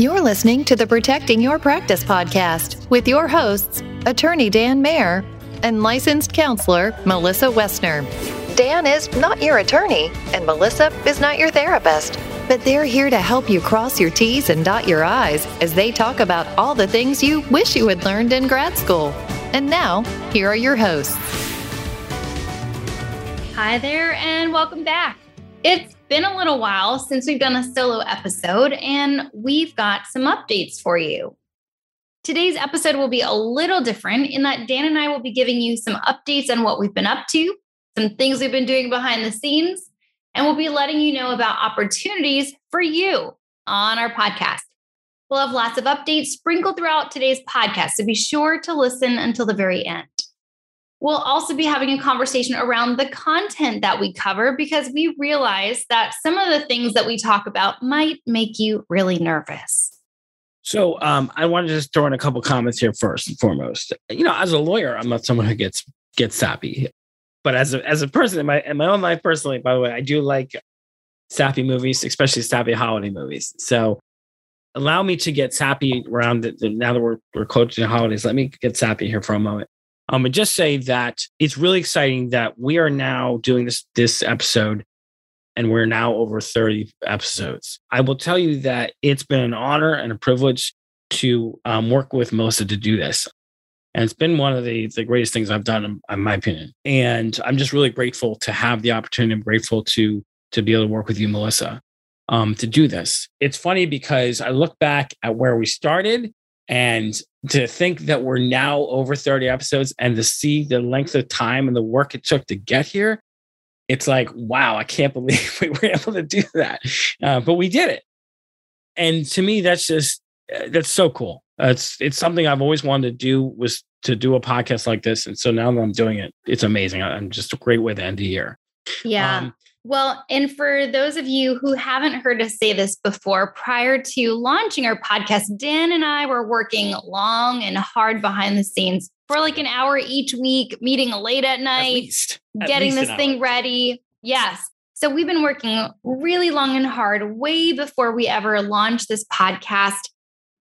You're listening to the Protecting Your Practice podcast with your hosts, Attorney Dan Mayer and licensed counselor Melissa Westner. Dan is not your attorney, and Melissa is not your therapist, but they're here to help you cross your T's and dot your I's as they talk about all the things you wish you had learned in grad school. And now, here are your hosts. Hi there, and welcome back. It's been a little while since we've done a solo episode, and we've got some updates for you. Today's episode will be a little different in that Dan and I will be giving you some updates on what we've been up to, some things we've been doing behind the scenes, and we'll be letting you know about opportunities for you on our podcast. We'll have lots of updates sprinkled throughout today's podcast, so be sure to listen until the very end. We'll also be having a conversation around the content that we cover because we realize that some of the things that we talk about might make you really nervous. So um, I wanted to just throw in a couple comments here first and foremost. You know, as a lawyer, I'm not someone who gets gets sappy, but as a as a person in my in my own life personally, by the way, I do like sappy movies, especially sappy holiday movies. So allow me to get sappy around now that we're we're close to the holidays. Let me get sappy here for a moment. Um, and just say that it's really exciting that we are now doing this this episode and we're now over 30 episodes. I will tell you that it's been an honor and a privilege to um, work with Melissa to do this. And it's been one of the, the greatest things I've done, in, in my opinion. And I'm just really grateful to have the opportunity. I'm grateful to, to be able to work with you, Melissa, um, to do this. It's funny because I look back at where we started and to think that we're now over 30 episodes and to see the length of time and the work it took to get here it's like, wow, I can't believe we were able to do that. Uh, but we did it. And to me, that's just, uh, that's so cool. Uh, it's, it's something I've always wanted to do was to do a podcast like this. And so now that I'm doing it, it's amazing. I'm just a great way to end the year. Yeah. Um, well, and for those of you who haven't heard us say this before, prior to launching our podcast, Dan and I were working long and hard behind the scenes for like an hour each week, meeting late at night, at least, at getting this thing hour. ready. Yes. So we've been working really long and hard way before we ever launched this podcast.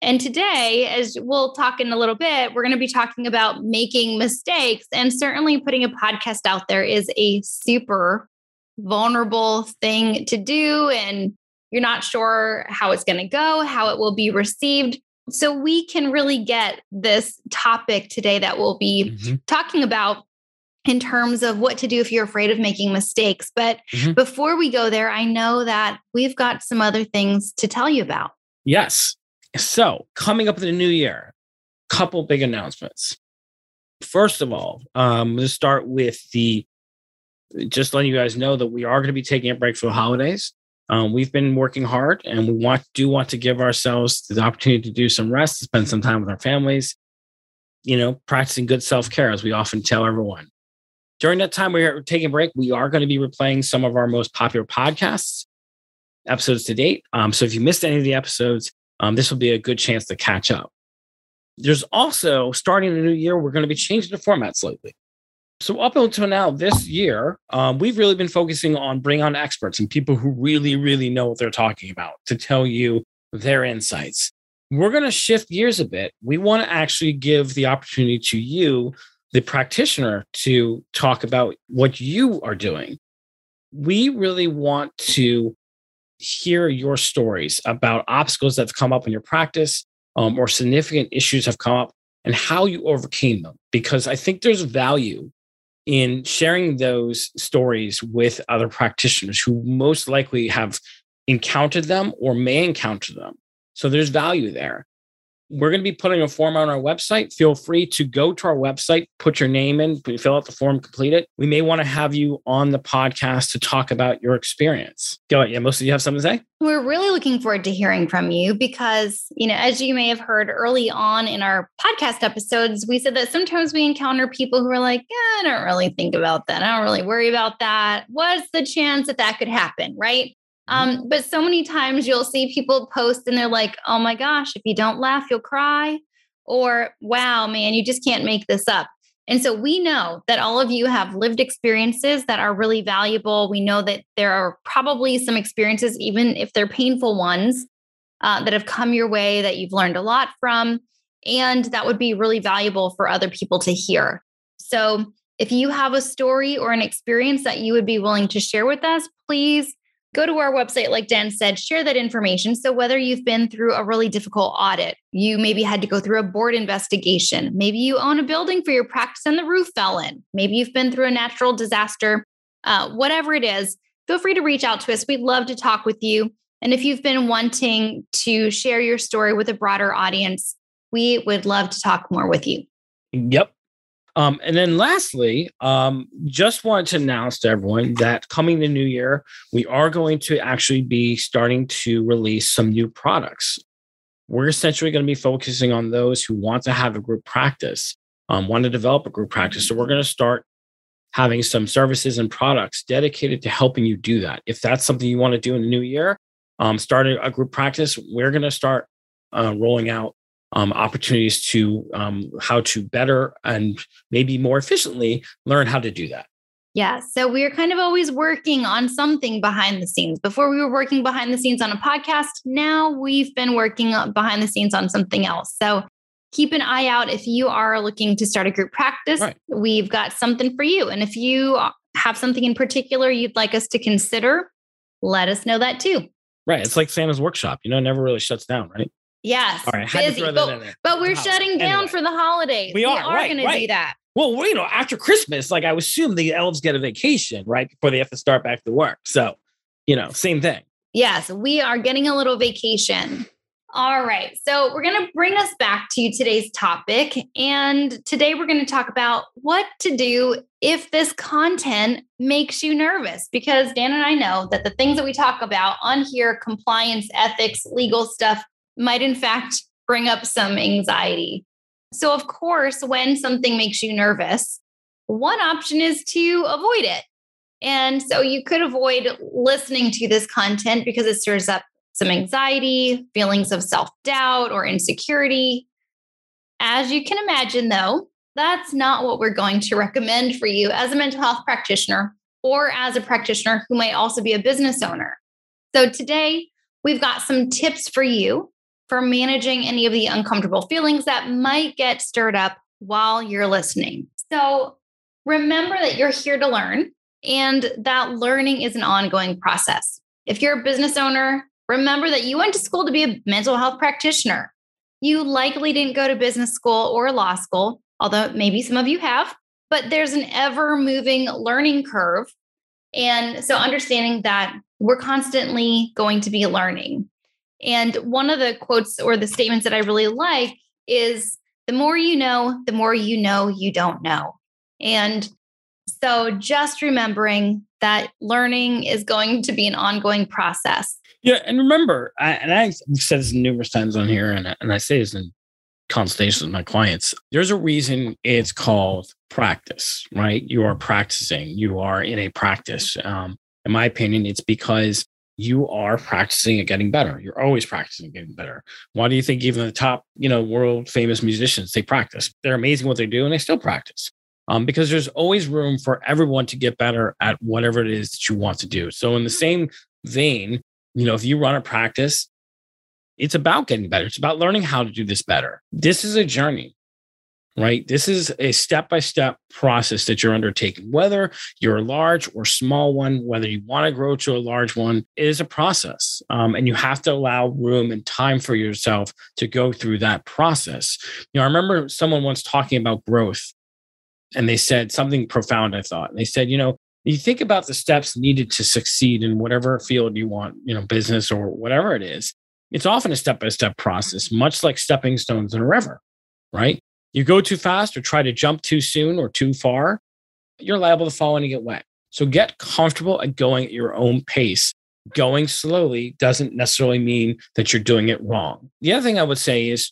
And today, as we'll talk in a little bit, we're going to be talking about making mistakes. And certainly putting a podcast out there is a super vulnerable thing to do. And you're not sure how it's going to go, how it will be received. So we can really get this topic today that we'll be mm-hmm. talking about in terms of what to do if you're afraid of making mistakes. But mm-hmm. before we go there, I know that we've got some other things to tell you about. Yes. So, coming up in the new year, couple big announcements. First of all, um, let's start with the just letting you guys know that we are going to be taking a break for the holidays. Um, we've been working hard and we want do want to give ourselves the opportunity to do some rest, spend some time with our families, you know, practicing good self-care as we often tell everyone. During that time we're taking a break, we are going to be replaying some of our most popular podcasts, episodes to date. Um, so if you missed any of the episodes, um, this will be a good chance to catch up. There's also starting the new year, we're going to be changing the format slightly. So up until now, this year, um, we've really been focusing on bring on experts and people who really, really know what they're talking about to tell you their insights. We're going to shift gears a bit. We want to actually give the opportunity to you, the practitioner, to talk about what you are doing. We really want to hear your stories about obstacles that have come up in your practice um, or significant issues have come up and how you overcame them. Because I think there's value in sharing those stories with other practitioners who most likely have encountered them or may encounter them. So there's value there. We're going to be putting a form on our website. Feel free to go to our website, put your name in, fill out the form, complete it. We may want to have you on the podcast to talk about your experience. Go ahead. Yeah, most of you have something to say? We're really looking forward to hearing from you because, you know, as you may have heard early on in our podcast episodes, we said that sometimes we encounter people who are like, yeah, I don't really think about that. I don't really worry about that. What's the chance that that could happen? Right. Um, but so many times you'll see people post and they're like, oh my gosh, if you don't laugh, you'll cry. Or, wow, man, you just can't make this up. And so we know that all of you have lived experiences that are really valuable. We know that there are probably some experiences, even if they're painful ones, uh, that have come your way that you've learned a lot from. And that would be really valuable for other people to hear. So if you have a story or an experience that you would be willing to share with us, please go to our website, like Dan said, share that information. So, whether you've been through a really difficult audit, you maybe had to go through a board investigation, maybe you own a building for your practice and the roof fell in, maybe you've been through a natural disaster, uh, whatever it is, feel free to reach out to us. We'd love to talk with you. And if you've been wanting to share your story with a broader audience, we would love to talk more with you. Yep. Um, and then lastly, um, just want to announce to everyone that coming the new year, we are going to actually be starting to release some new products. We're essentially going to be focusing on those who want to have a group practice, um, want to develop a group practice. So we're going to start having some services and products dedicated to helping you do that. If that's something you want to do in the new year, um, start a group practice, we're going to start uh, rolling out um, opportunities to um, how to better and maybe more efficiently learn how to do that. Yeah. So we're kind of always working on something behind the scenes. Before we were working behind the scenes on a podcast. Now we've been working behind the scenes on something else. So keep an eye out if you are looking to start a group practice. Right. We've got something for you. And if you have something in particular you'd like us to consider, let us know that too. Right. It's like Santa's workshop, you know, never really shuts down, right? Yes. All right. Busy, but, but we're shutting down anyway. for the holidays. We are, we are right, going right. to do that. Well, you know, after Christmas, like I assume the elves get a vacation, right? Before they have to start back to work. So, you know, same thing. Yes, we are getting a little vacation. All right. So, we're going to bring us back to today's topic. And today we're going to talk about what to do if this content makes you nervous. Because Dan and I know that the things that we talk about on here compliance, ethics, legal stuff might in fact bring up some anxiety. So, of course, when something makes you nervous, one option is to avoid it. And so you could avoid listening to this content because it stirs up some anxiety, feelings of self doubt or insecurity. As you can imagine, though, that's not what we're going to recommend for you as a mental health practitioner or as a practitioner who might also be a business owner. So, today we've got some tips for you for managing any of the uncomfortable feelings that might get stirred up while you're listening. So remember that you're here to learn and that learning is an ongoing process. If you're a business owner, remember that you went to school to be a mental health practitioner. You likely didn't go to business school or law school, although maybe some of you have, but there's an ever moving learning curve. And so understanding that we're constantly going to be learning. And one of the quotes or the statements that I really like is the more you know, the more you know you don't know. And so just remembering that learning is going to be an ongoing process. Yeah. And remember, I, and I've said this numerous times on here, and, and I say this in consultations with my clients, there's a reason it's called practice, right? You are practicing, you are in a practice. Um, in my opinion, it's because you are practicing at getting better. You're always practicing getting better. Why do you think even the top, you know, world famous musicians, they practice? They're amazing what they do and they still practice. Um, because there's always room for everyone to get better at whatever it is that you want to do. So in the same vein, you know, if you run a practice, it's about getting better. It's about learning how to do this better. This is a journey right? This is a step by step process that you're undertaking, whether you're a large or small one, whether you want to grow to a large one, it is a process. Um, and you have to allow room and time for yourself to go through that process. You know, I remember someone once talking about growth and they said something profound, I thought. They said, you know, you think about the steps needed to succeed in whatever field you want, you know, business or whatever it is. It's often a step by step process, much like stepping stones in a river, right? You go too fast or try to jump too soon or too far, you're liable to fall and get wet. So get comfortable at going at your own pace. Going slowly doesn't necessarily mean that you're doing it wrong. The other thing I would say is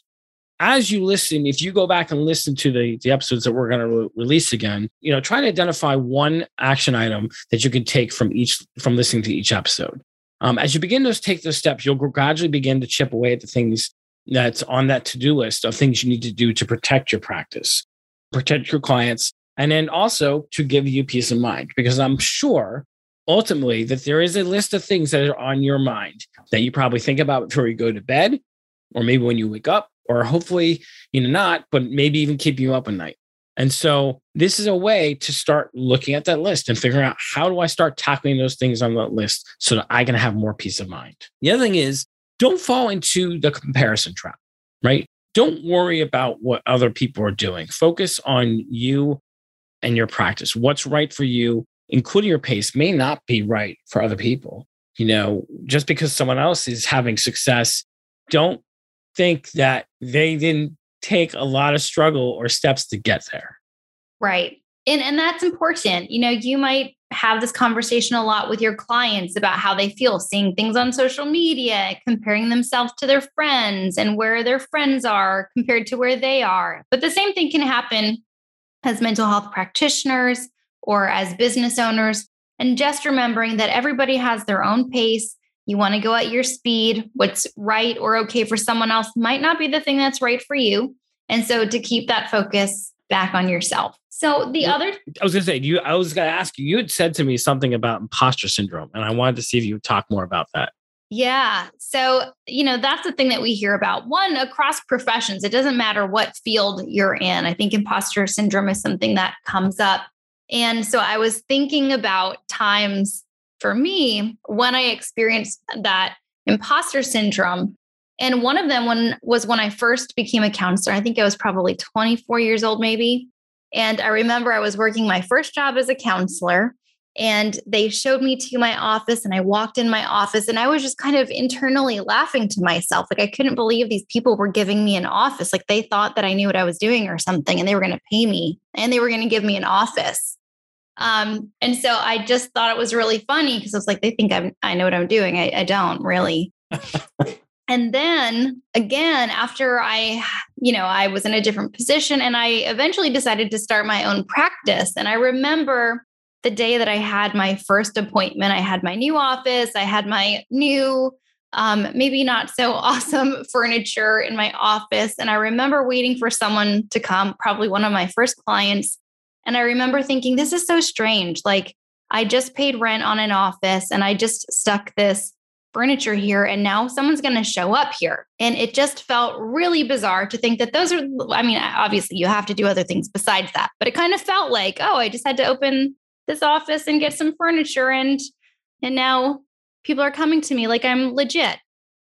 as you listen, if you go back and listen to the, the episodes that we're going to re- release again, you know, try to identify one action item that you can take from each from listening to each episode. Um, as you begin to take those steps, you'll gradually begin to chip away at the things that's on that to do list of things you need to do to protect your practice, protect your clients, and then also to give you peace of mind. Because I'm sure ultimately that there is a list of things that are on your mind that you probably think about before you go to bed, or maybe when you wake up, or hopefully, you know, not, but maybe even keep you up at night. And so this is a way to start looking at that list and figuring out how do I start tackling those things on that list so that I can have more peace of mind. The other thing is don't fall into the comparison trap, right? Don't worry about what other people are doing. Focus on you and your practice. What's right for you, including your pace, may not be right for other people. You know, just because someone else is having success, don't think that they didn't take a lot of struggle or steps to get there. Right. And and that's important. You know, you might have this conversation a lot with your clients about how they feel seeing things on social media, comparing themselves to their friends and where their friends are compared to where they are. But the same thing can happen as mental health practitioners or as business owners. And just remembering that everybody has their own pace. You want to go at your speed. What's right or okay for someone else might not be the thing that's right for you. And so to keep that focus back on yourself. So the other I was gonna say, you I was gonna ask you, you had said to me something about imposter syndrome, and I wanted to see if you would talk more about that. Yeah. So, you know, that's the thing that we hear about. One, across professions, it doesn't matter what field you're in. I think imposter syndrome is something that comes up. And so I was thinking about times for me when I experienced that imposter syndrome. And one of them when, was when I first became a counselor. I think I was probably 24 years old, maybe. And I remember I was working my first job as a counselor and they showed me to my office and I walked in my office and I was just kind of internally laughing to myself. Like I couldn't believe these people were giving me an office. Like they thought that I knew what I was doing or something and they were going to pay me and they were going to give me an office. Um, and so I just thought it was really funny because I was like, they think I'm, I know what I'm doing. I, I don't really. and then again, after I, you know, I was in a different position and I eventually decided to start my own practice. And I remember the day that I had my first appointment, I had my new office, I had my new, um, maybe not so awesome furniture in my office. And I remember waiting for someone to come, probably one of my first clients. And I remember thinking, this is so strange. Like, I just paid rent on an office and I just stuck this furniture here and now someone's going to show up here and it just felt really bizarre to think that those are i mean obviously you have to do other things besides that but it kind of felt like oh i just had to open this office and get some furniture and and now people are coming to me like I'm legit.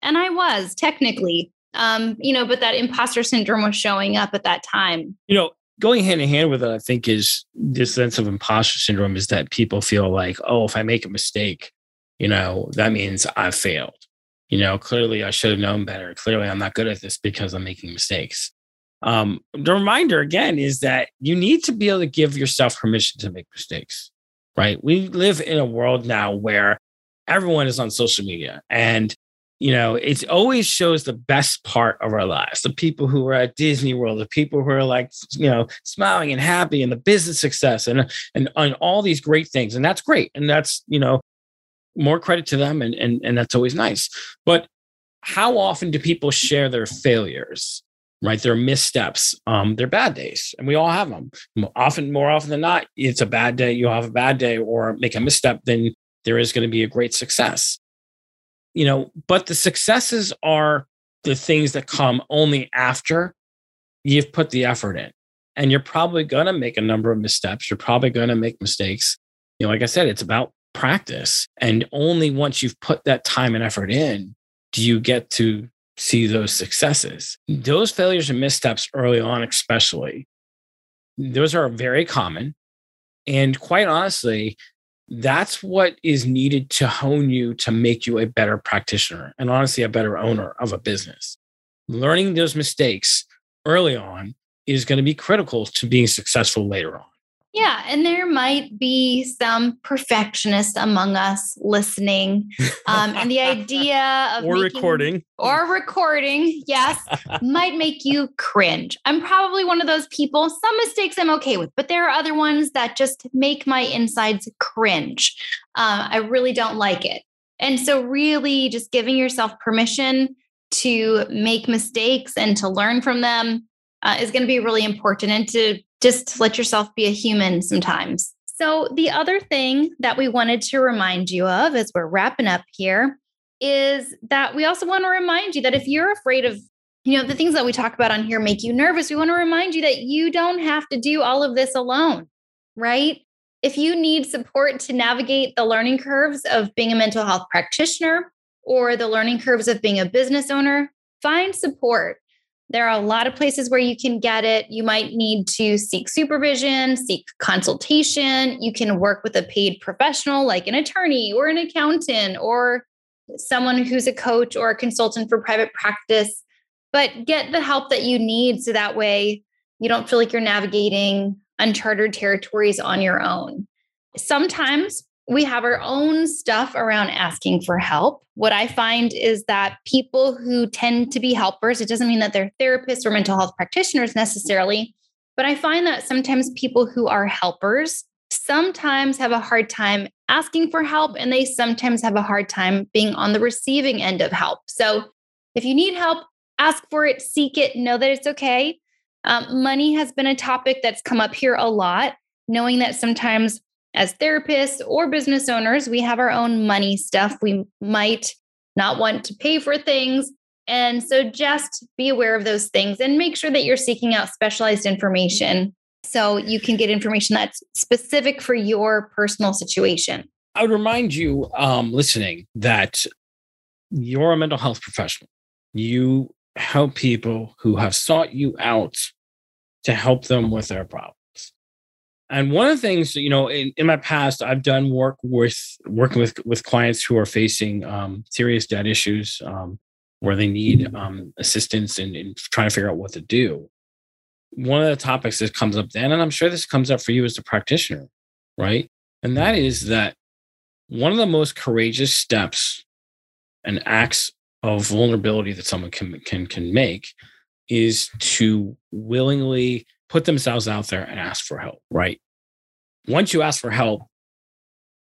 And I was technically um you know but that imposter syndrome was showing up at that time. You know, going hand in hand with it I think is this sense of imposter syndrome is that people feel like, "Oh, if I make a mistake, you know, that means I've failed." You know, clearly I should have known better. Clearly I'm not good at this because I'm making mistakes. Um, the reminder again is that you need to be able to give yourself permission to make mistakes, right? We live in a world now where everyone is on social media and you know, it always shows the best part of our lives. The people who are at Disney World, the people who are like, you know, smiling and happy and the business success and, and, and all these great things. And that's great. And that's, you know, more credit to them. And, and, and that's always nice. But how often do people share their failures? right? They're missteps. Um, they're bad days, and we all have them. Often, more often than not, it's a bad day. You'll have a bad day or make a misstep, then there is going to be a great success. You know, but the successes are the things that come only after you've put the effort in. And you're probably going to make a number of missteps. You're probably going to make mistakes. You know, like I said, it's about practice. And only once you've put that time and effort in do you get to see those successes. Those failures and missteps early on, especially, those are very common. And quite honestly, that's what is needed to hone you to make you a better practitioner and honestly, a better owner of a business. Learning those mistakes early on is going to be critical to being successful later on. Yeah, and there might be some perfectionist among us listening, um, and the idea of or making, recording or recording, yes, might make you cringe. I'm probably one of those people. Some mistakes I'm okay with, but there are other ones that just make my insides cringe. Uh, I really don't like it, and so really, just giving yourself permission to make mistakes and to learn from them uh, is going to be really important, and to just let yourself be a human sometimes. So So, the other thing that we wanted to remind you of as we're wrapping up here is that we also want to remind you that if you're afraid of, you know, the things that we talk about on here make you nervous, we want to remind you that you don't have to do all of this alone, right? If you need support to navigate the learning curves of being a mental health practitioner or the learning curves of being a business owner, find support. There are a lot of places where you can get it. You might need to seek supervision, seek consultation. You can work with a paid professional like an attorney or an accountant or someone who's a coach or a consultant for private practice. But get the help that you need so that way you don't feel like you're navigating uncharted territories on your own. Sometimes we have our own stuff around asking for help. What I find is that people who tend to be helpers, it doesn't mean that they're therapists or mental health practitioners necessarily, but I find that sometimes people who are helpers sometimes have a hard time asking for help and they sometimes have a hard time being on the receiving end of help. So if you need help, ask for it, seek it, know that it's okay. Um, money has been a topic that's come up here a lot, knowing that sometimes as therapists or business owners, we have our own money stuff. We might not want to pay for things. And so just be aware of those things and make sure that you're seeking out specialized information so you can get information that's specific for your personal situation. I would remind you, um, listening, that you're a mental health professional. You help people who have sought you out to help them with their problems. And one of the things, you know, in, in my past, I've done work with working with with clients who are facing um, serious debt issues, um, where they need um, assistance in, in trying to figure out what to do. One of the topics that comes up then, and I'm sure this comes up for you as a practitioner, right? And that is that one of the most courageous steps and acts of vulnerability that someone can can can make is to willingly put themselves out there and ask for help, right? Once you ask for help,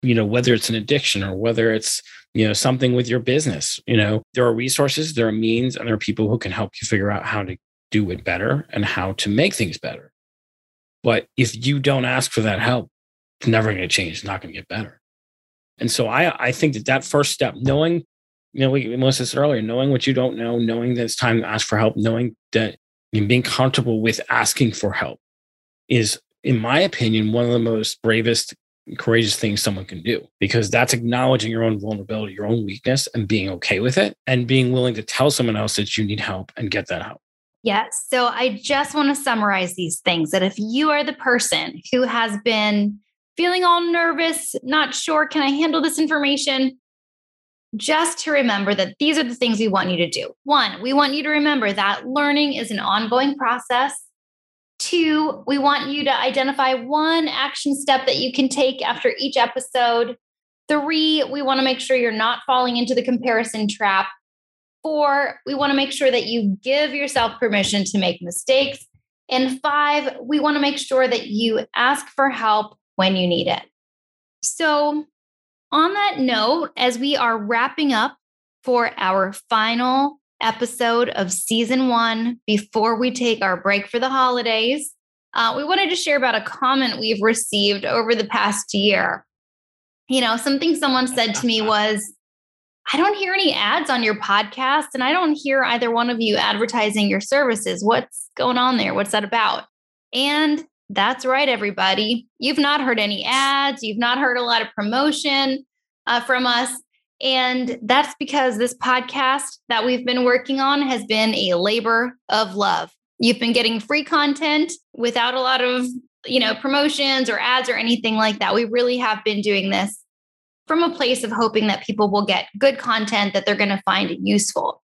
you know, whether it's an addiction or whether it's, you know, something with your business, you know, there are resources, there are means, and there are people who can help you figure out how to do it better and how to make things better. But if you don't ask for that help, it's never going to change. It's not going to get better. And so I, I think that that first step, knowing, you know, we, Melissa said earlier, knowing what you don't know, knowing that it's time to ask for help, knowing that and being comfortable with asking for help is, in my opinion, one of the most bravest, courageous things someone can do because that's acknowledging your own vulnerability, your own weakness, and being okay with it and being willing to tell someone else that you need help and get that help. Yes. So I just want to summarize these things that if you are the person who has been feeling all nervous, not sure, can I handle this information? Just to remember that these are the things we want you to do. One, we want you to remember that learning is an ongoing process. Two, we want you to identify one action step that you can take after each episode. Three, we want to make sure you're not falling into the comparison trap. Four, we want to make sure that you give yourself permission to make mistakes. And five, we want to make sure that you ask for help when you need it. So, on that note, as we are wrapping up for our final episode of season one before we take our break for the holidays, uh, we wanted to share about a comment we've received over the past year. You know, something someone said to me was, I don't hear any ads on your podcast, and I don't hear either one of you advertising your services. What's going on there? What's that about? And that's right, everybody. You've not heard any ads, you've not heard a lot of promotion uh, from us. And that's because this podcast that we've been working on has been a labor of love. You've been getting free content without a lot of, you know, promotions or ads or anything like that. We really have been doing this from a place of hoping that people will get good content that they're going to find useful.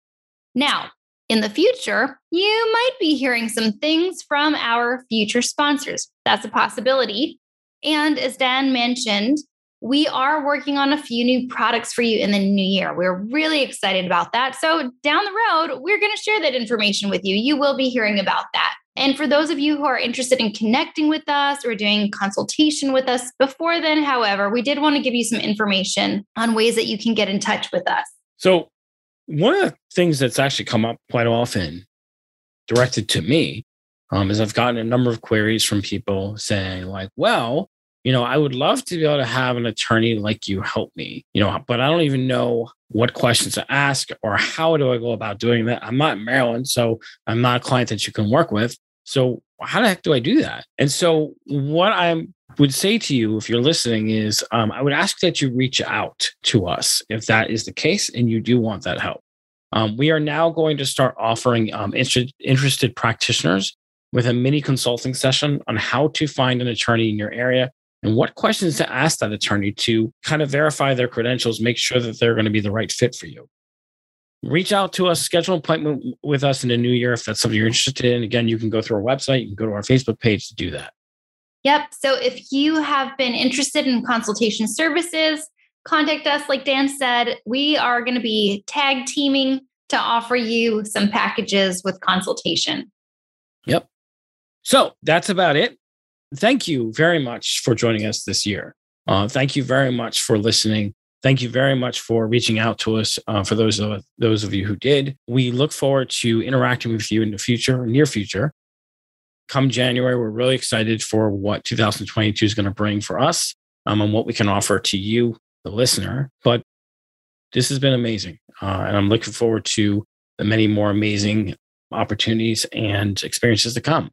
Now, in the future, you might be hearing some things from our future sponsors. That's a possibility. And as Dan mentioned, we are working on a few new products for you in the new year. We're really excited about that. So, down the road, we're going to share that information with you. You will be hearing about that. And for those of you who are interested in connecting with us or doing consultation with us before then, however, we did want to give you some information on ways that you can get in touch with us. So, one of the things that's actually come up quite often directed to me um, is I've gotten a number of queries from people saying, like, well, you know, I would love to be able to have an attorney like you help me, you know, but I don't even know what questions to ask or how do I go about doing that. I'm not in Maryland, so I'm not a client that you can work with. So how the heck do I do that? And so what I would say to you, if you're listening, is um, I would ask that you reach out to us if that is the case and you do want that help. Um, we are now going to start offering um, inter- interested practitioners with a mini consulting session on how to find an attorney in your area and what questions to ask that attorney to kind of verify their credentials, make sure that they're going to be the right fit for you. Reach out to us, schedule an appointment with us in the new year if that's something you're interested in. Again, you can go through our website, you can go to our Facebook page to do that. Yep. So if you have been interested in consultation services, contact us. Like Dan said, we are going to be tag teaming to offer you some packages with consultation. Yep. So that's about it thank you very much for joining us this year. Uh, thank you very much for listening. Thank you very much for reaching out to us. Uh, for those of those of you who did, we look forward to interacting with you in the future, near future. Come January, we're really excited for what 2022 is going to bring for us um, and what we can offer to you, the listener. But this has been amazing, uh, and I'm looking forward to the many more amazing opportunities and experiences to come.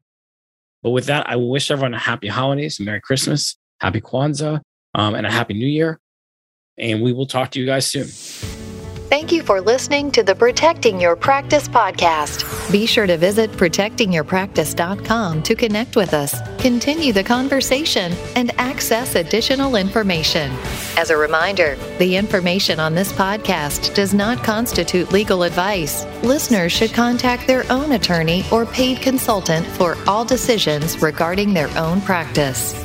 But with that, I wish everyone a happy holidays, Merry Christmas, Happy Kwanzaa, um, and a Happy New Year. And we will talk to you guys soon. Thank you for listening to the Protecting Your Practice podcast. Be sure to visit protectingyourpractice.com to connect with us, continue the conversation, and access additional information. As a reminder, the information on this podcast does not constitute legal advice. Listeners should contact their own attorney or paid consultant for all decisions regarding their own practice.